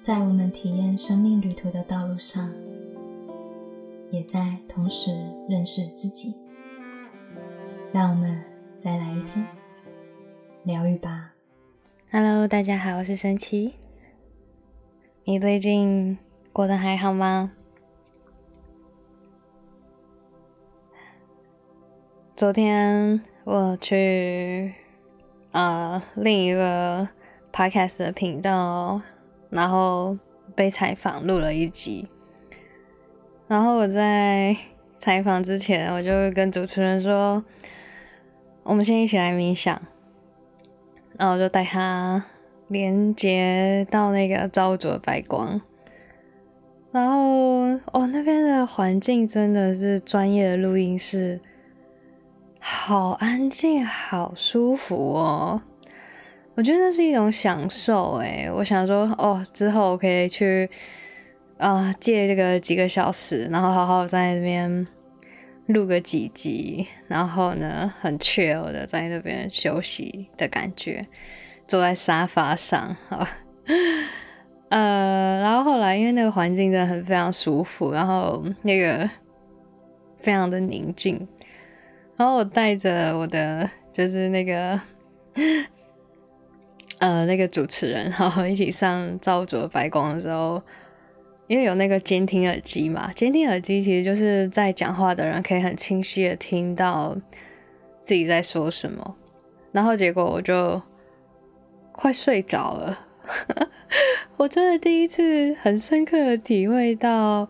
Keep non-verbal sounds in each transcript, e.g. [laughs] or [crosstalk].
在我们体验生命旅途的道路上，也在同时认识自己。让我们再来一天疗愈吧。Hello，大家好，我是神奇。你最近过得还好吗？昨天我去呃另一个 podcast 的频道，然后被采访录了一集。然后我在采访之前，我就跟主持人说：“我们先一起来冥想。”然后我就带他连接到那个造物主的白光。然后哦，那边的环境真的是专业的录音室。好安静，好舒服哦！我觉得那是一种享受诶，我想说，哦，之后我可以去啊借这个几个小时，然后好好在那边录个几集，然后呢，很 chill 的在那边休息的感觉，坐在沙发上啊，[laughs] 呃，然后后来因为那个环境真的很非常舒服，然后那个非常的宁静。然后我带着我的就是那个呃那个主持人，然后一起上造主的白光的时候，因为有那个监听耳机嘛，监听耳机其实就是在讲话的人可以很清晰的听到自己在说什么。然后结果我就快睡着了，[laughs] 我真的第一次很深刻的体会到，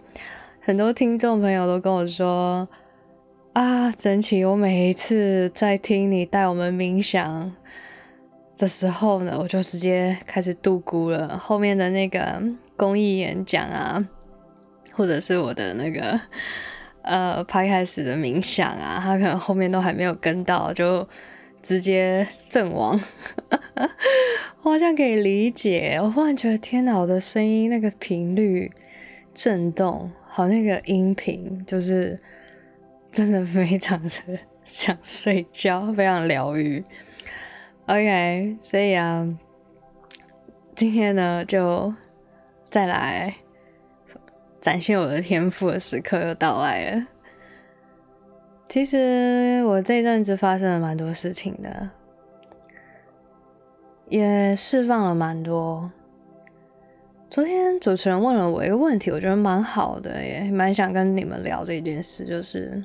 很多听众朋友都跟我说。啊，整体我每一次在听你带我们冥想的时候呢，我就直接开始度孤了。后面的那个公益演讲啊，或者是我的那个呃拍开始的冥想啊，他可能后面都还没有跟到，就直接阵亡。[laughs] 我好像可以理解，我忽然觉得天哪，我的声音那个频率震动，好那个音频就是。真的非常的 [laughs] 想睡觉，非常疗愈。OK，所以啊，今天呢就再来展现我的天赋的时刻又到来了。其实我这一阵子发生了蛮多事情的，也释放了蛮多。昨天主持人问了我一个问题，我觉得蛮好的，也蛮想跟你们聊这件事，就是。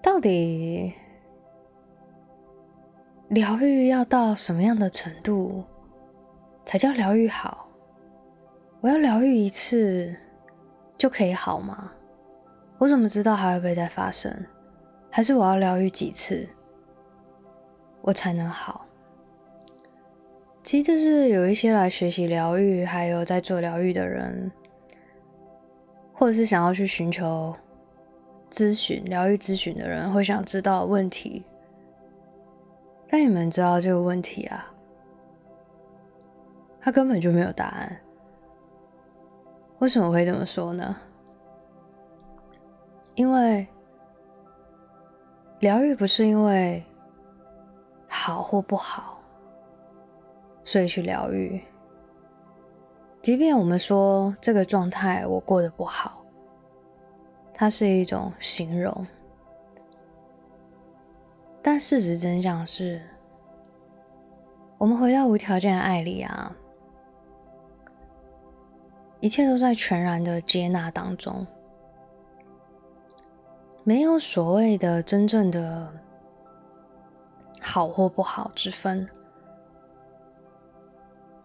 到底疗愈要到什么样的程度才叫疗愈好？我要疗愈一次就可以好吗？我怎么知道还会不会再发生？还是我要疗愈几次我才能好？其实就是有一些来学习疗愈，还有在做疗愈的人，或者是想要去寻求。咨询疗愈咨询的人会想知道问题，但你们知道这个问题啊，他根本就没有答案。为什么会这么说呢？因为疗愈不是因为好或不好，所以去疗愈。即便我们说这个状态我过得不好。它是一种形容，但事实真相是，我们回到无条件的爱里啊，一切都在全然的接纳当中，没有所谓的真正的好或不好之分。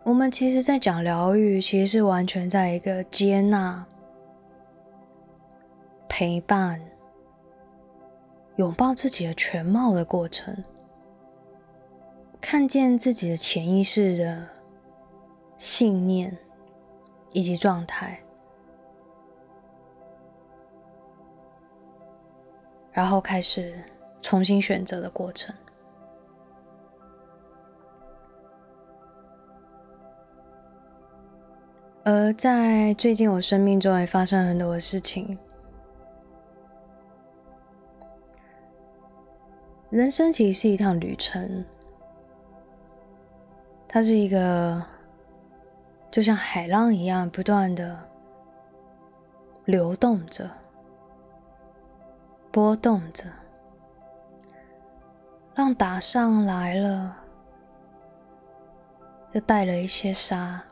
我们其实，在讲疗愈，其实是完全在一个接纳。陪伴、拥抱自己的全貌的过程，看见自己的潜意识的信念以及状态，然后开始重新选择的过程。而在最近，我生命中也发生了很多的事情。人生其实是一趟旅程，它是一个就像海浪一样，不断的流动着、波动着。浪打上来了，又带了一些沙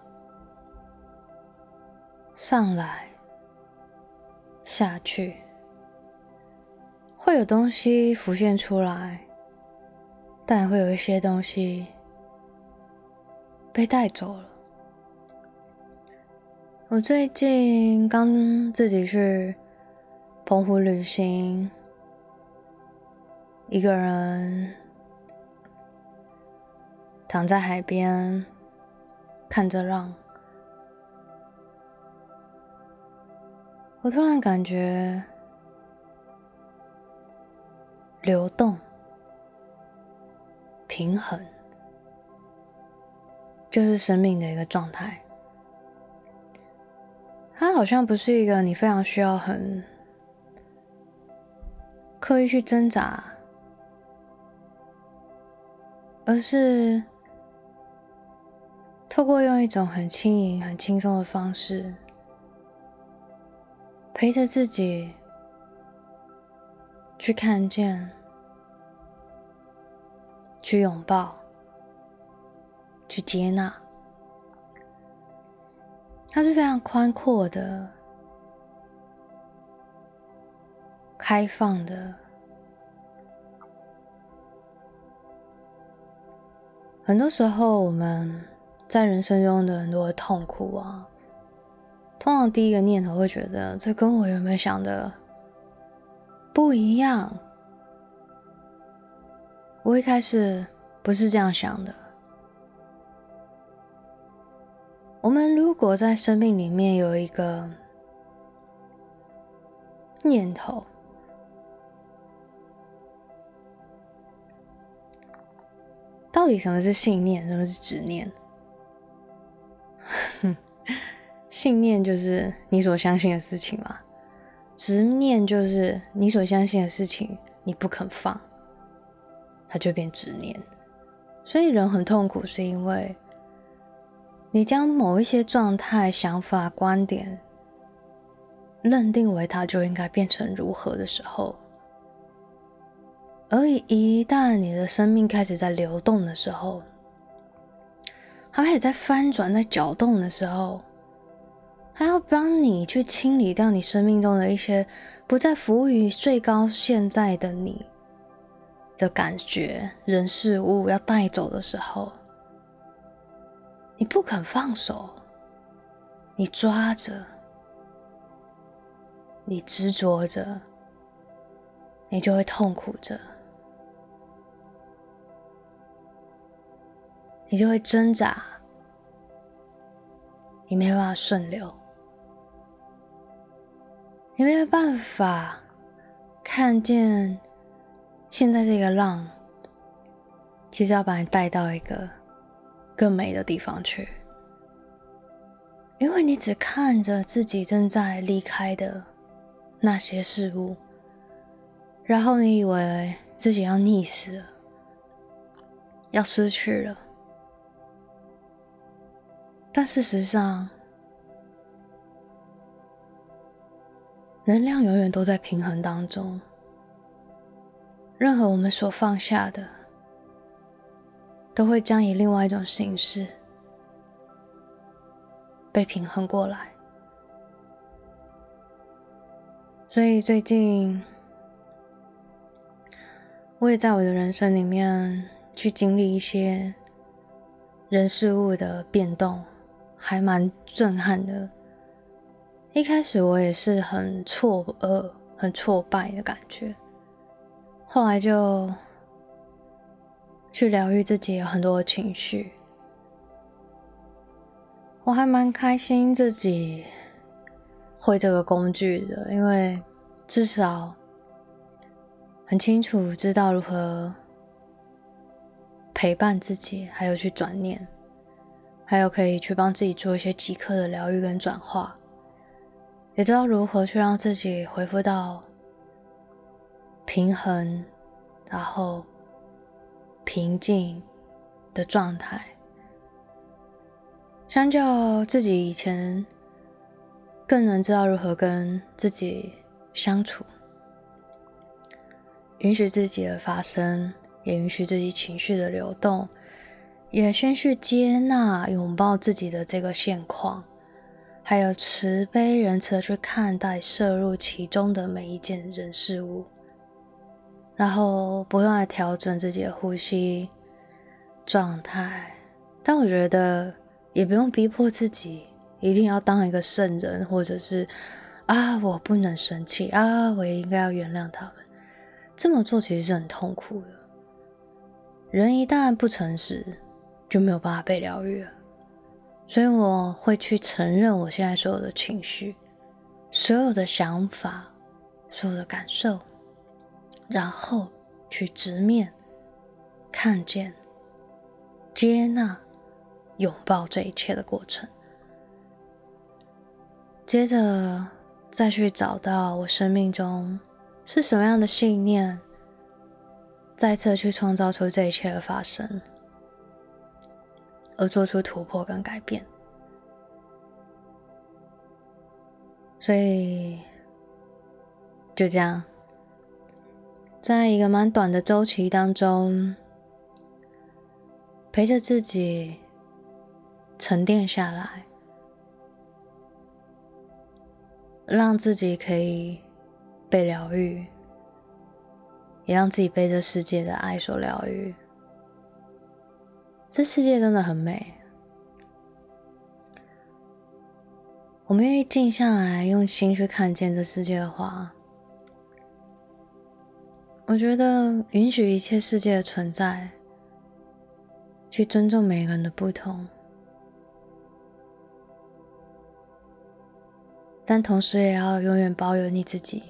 上来、下去，会有东西浮现出来，但也会有一些东西被带走了。我最近刚自己去澎湖旅行，一个人躺在海边，看着浪，我突然感觉流动、平衡，就是生命的一个状态。它好像不是一个你非常需要很刻意去挣扎，而是透过用一种很轻盈、很轻松的方式，陪着自己去看见、去拥抱、去接纳。它是非常宽阔的、开放的。很多时候，我们在人生中的很多的痛苦啊，通常第一个念头会觉得，这跟我原本想的不一样。我一开始不是这样想的。我们如果在生命里面有一个念头，到底什么是信念，什么是执念？[laughs] 信念就是你所相信的事情嘛，执念就是你所相信的事情，你不肯放，它就变执念。所以人很痛苦，是因为。你将某一些状态、想法、观点认定为它就应该变成如何的时候，而一旦你的生命开始在流动的时候，它开始在翻转、在搅动的时候，它要帮你去清理掉你生命中的一些不再服务于最高现在的你的感觉、人事物要带走的时候。你不肯放手，你抓着，你执着着，你就会痛苦着，你就会挣扎，你没办法顺流，你没有办法看见现在这个浪，其实要把你带到一个。更美的地方去，因为你只看着自己正在离开的那些事物，然后你以为自己要溺死了，要失去了，但事实上，能量永远都在平衡当中，任何我们所放下的。都会将以另外一种形式被平衡过来，所以最近我也在我的人生里面去经历一些人事物的变动，还蛮震撼的。一开始我也是很错愕、很挫败的感觉，后来就。去疗愈自己有很多的情绪，我还蛮开心自己会这个工具的，因为至少很清楚知道如何陪伴自己，还有去转念，还有可以去帮自己做一些即刻的疗愈跟转化，也知道如何去让自己恢复到平衡，然后。平静的状态，相较自己以前，更能知道如何跟自己相处，允许自己的发生，也允许自己情绪的流动，也先去接纳、拥抱自己的这个现况，还有慈悲仁慈的去看待摄入其中的每一件人事物，然后不断的调整自己的呼吸状态。但我觉得。也不用逼迫自己一定要当一个圣人，或者是啊，我不能生气啊，我也应该要原谅他们。这么做其实是很痛苦的。人一旦不诚实，就没有办法被疗愈了。所以我会去承认我现在所有的情绪、所有的想法、所有的感受，然后去直面、看见、接纳。拥抱这一切的过程，接着再去找到我生命中是什么样的信念，再次去创造出这一切的发生，而做出突破跟改变。所以就这样，在一个蛮短的周期当中，陪着自己。沉淀下来，让自己可以被疗愈，也让自己被这世界的爱所疗愈。这世界真的很美，我们愿意静下来，用心去看见这世界的话，我觉得允许一切世界的存在，去尊重每个人的不同。但同时也要永远保有你自己、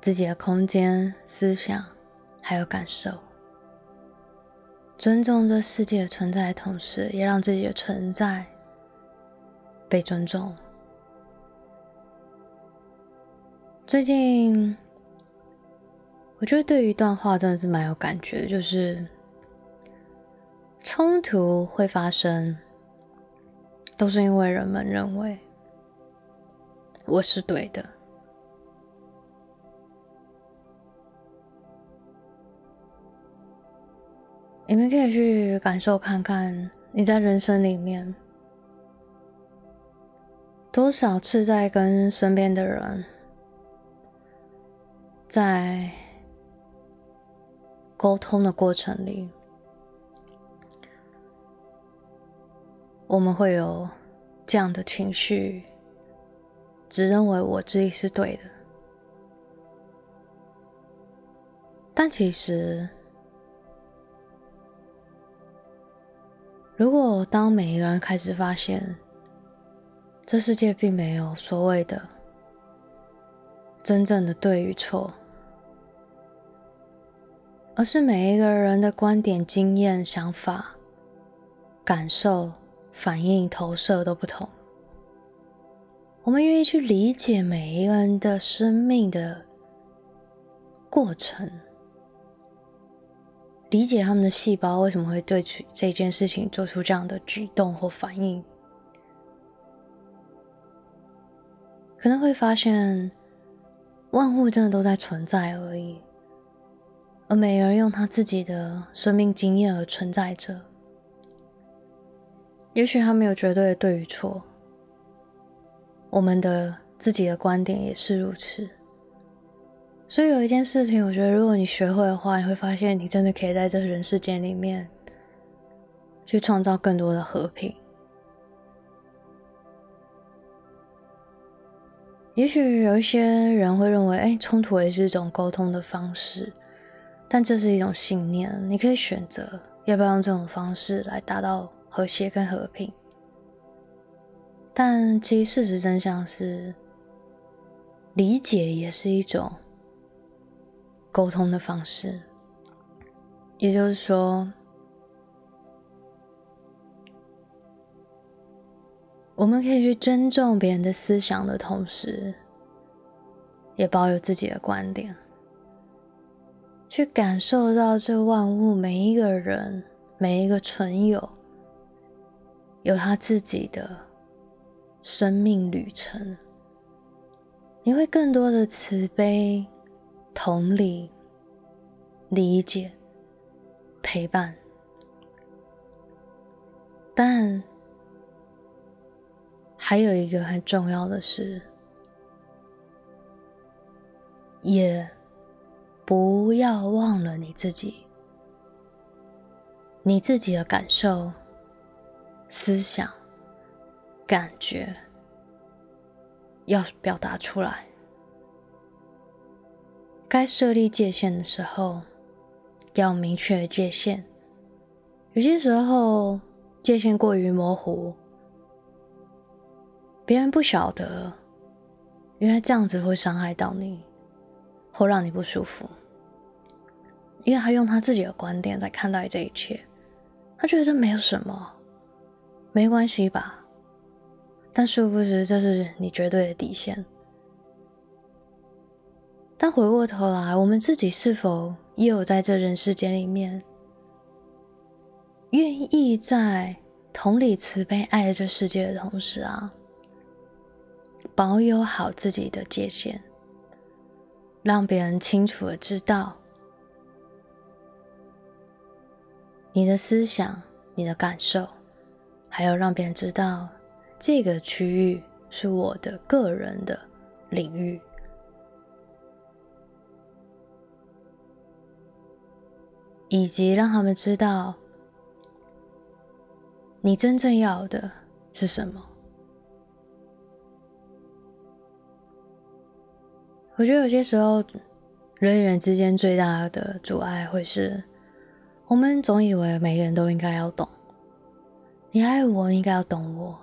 自己的空间、思想，还有感受。尊重这世界的存在的同时，也让自己的存在被尊重。最近，我觉得对于一段话真的是蛮有感觉，就是冲突会发生，都是因为人们认为。我是对的。你们可以去感受看看，你在人生里面多少次在跟身边的人在沟通的过程里，我们会有这样的情绪。只认为我自己是对的，但其实，如果当每一个人开始发现，这世界并没有所谓的真正的对与错，而是每一个人的观点、经验、想法、感受、反应、投射都不同。我们愿意去理解每一个人的生命的过程，理解他们的细胞为什么会对这件事情做出这样的举动或反应，可能会发现万物真的都在存在而已，而每个人用他自己的生命经验而存在着。也许他没有绝对的对与错。我们的自己的观点也是如此，所以有一件事情，我觉得如果你学会的话，你会发现你真的可以在这人世间里面去创造更多的和平。也许有一些人会认为，哎，冲突也是一种沟通的方式，但这是一种信念，你可以选择要不要用这种方式来达到和谐跟和平。但其实事实真相是，理解也是一种沟通的方式。也就是说，我们可以去尊重别人的思想的同时，也保有自己的观点，去感受到这万物每一个人、每一个存有。有他自己的生命旅程，你会更多的慈悲、同理、理解、陪伴。但还有一个很重要的是，也不要忘了你自己，你自己的感受。思想、感觉要表达出来，该设立界限的时候，要明确界限。有些时候界限过于模糊，别人不晓得，原来这样子会伤害到你，或让你不舒服，因为他用他自己的观点在看待这一切，他觉得这没有什么。没关系吧，但殊不知这是你绝对的底线。但回过头来，我们自己是否也有在这人世间里面，愿意在同理、慈悲、爱这世界的同时啊，保有好自己的界限，让别人清楚的知道你的思想、你的感受。还要让别人知道，这个区域是我的个人的领域，以及让他们知道，你真正要的是什么。我觉得有些时候，人与人之间最大的阻碍，会是我们总以为每个人都应该要懂。你爱我，应该要懂我。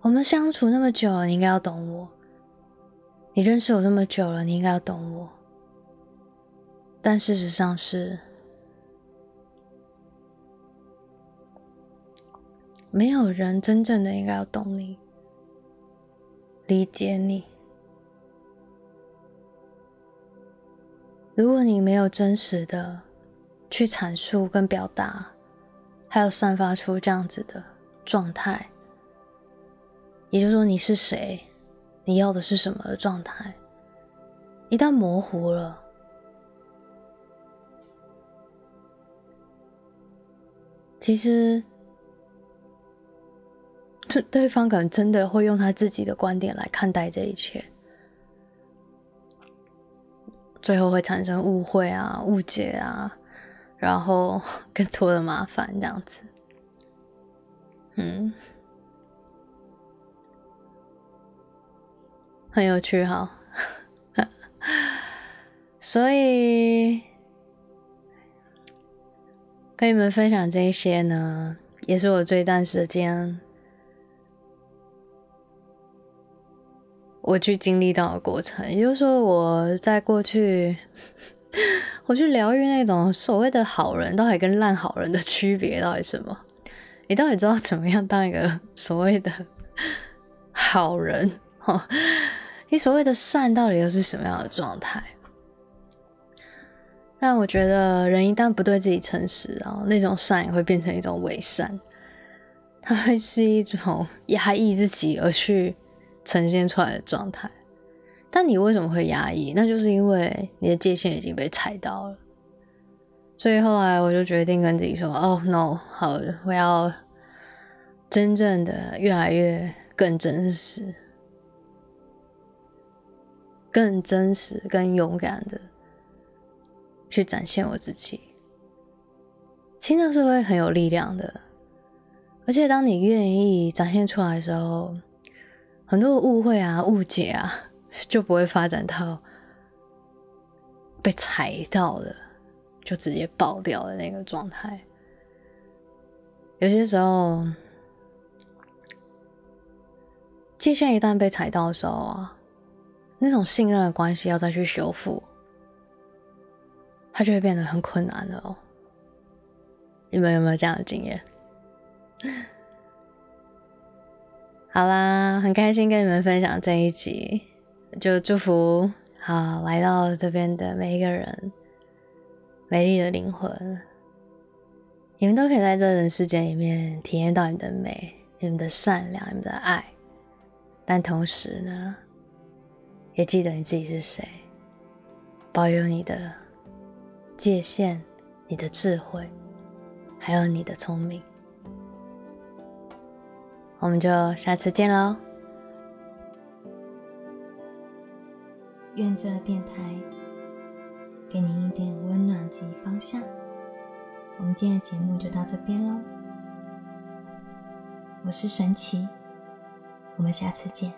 我们相处那么久了，你应该要懂我。你认识我那么久了，你应该要懂我。但事实上是，没有人真正的应该要懂你、理解你。如果你没有真实的去阐述跟表达。还有散发出这样子的状态，也就是说你是谁，你要的是什么的状态，一旦模糊了，其实对对方可能真的会用他自己的观点来看待这一切，最后会产生误会啊、误解啊。然后 [laughs] 更多的麻烦，这样子，嗯，很有趣哈。[laughs] 所以跟你们分享这些呢，也是我这段时间我去经历到的过程。也就是说，我在过去。我去疗愈那种所谓的好人，到底跟烂好人的区别到底什么？你到底知道怎么样当一个 [laughs] 所谓的 [laughs] 好人？你所谓的善到底又是什么样的状态？但我觉得人一旦不对自己诚实啊，那种善也会变成一种伪善，它会是一种压抑自己而去呈现出来的状态。但你为什么会压抑？那就是因为你的界限已经被踩到了。所以后来我就决定跟自己说：“哦，no，好，我要真正的越来越更真实、更真实、更勇敢的去展现我自己。亲的是会很有力量的，而且当你愿意展现出来的时候，很多误会啊、误解啊。”就不会发展到被踩到了就直接爆掉的那个状态。有些时候，界限一旦被踩到的时候啊，那种信任的关系要再去修复，它就会变得很困难了哦。你们有没有这样的经验？好啦，很开心跟你们分享这一集。就祝福好来到这边的每一个人，美丽的灵魂，你们都可以在这人世间里面体验到你的美，你们的善良、你们的爱，但同时呢，也记得你自己是谁，保有你的界限、你的智慧，还有你的聪明。我们就下次见喽！愿这电台给您一点温暖及方向。我们今天的节目就到这边喽。我是神奇，我们下次见。